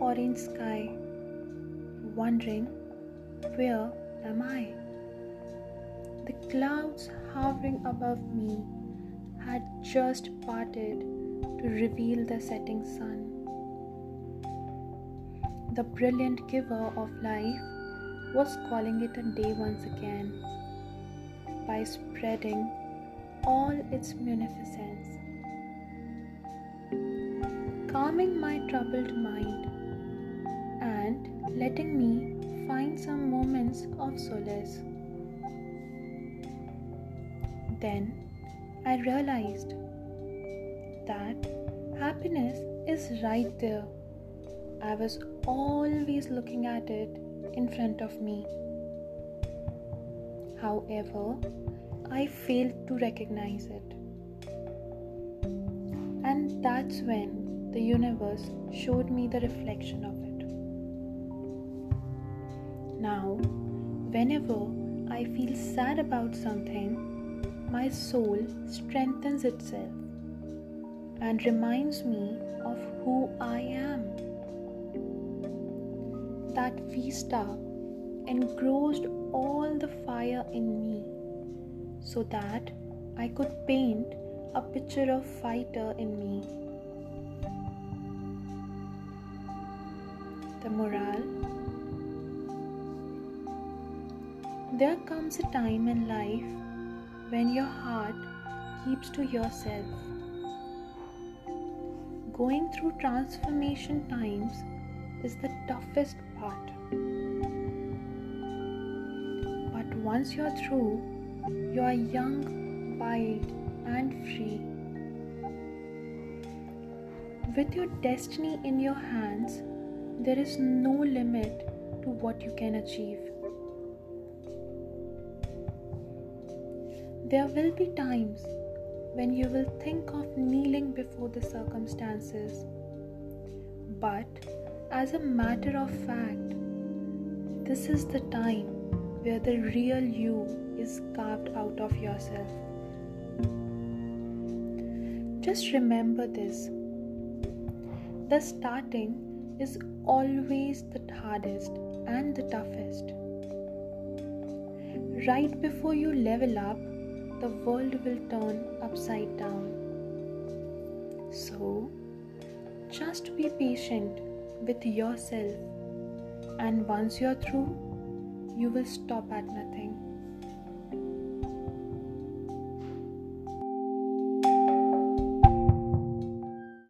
orange sky, wondering where am I? The clouds hovering above me had just parted to reveal the setting sun. The brilliant giver of life was calling it a day once again by spreading all its munificence, calming my troubled mind and letting me find some moments of solace. Then I realized that happiness is right there. I was always looking at it in front of me. However, I failed to recognize it. And that's when the universe showed me the reflection of it. Now, whenever I feel sad about something, my soul strengthens itself and reminds me of who I am. That vista engrossed all the fire in me so that I could paint a picture of fighter in me. The morale There comes a time in life when your heart keeps to yourself. Going through transformation times is the toughest part. But once you're through, you are young, wild, and free. With your destiny in your hands, there is no limit to what you can achieve. There will be times when you will think of kneeling before the circumstances. But as a matter of fact, this is the time where the real you is carved out of yourself. Just remember this the starting is always the hardest and the toughest. Right before you level up, the world will turn upside down. So, just be patient with yourself, and once you're through, you will stop at nothing.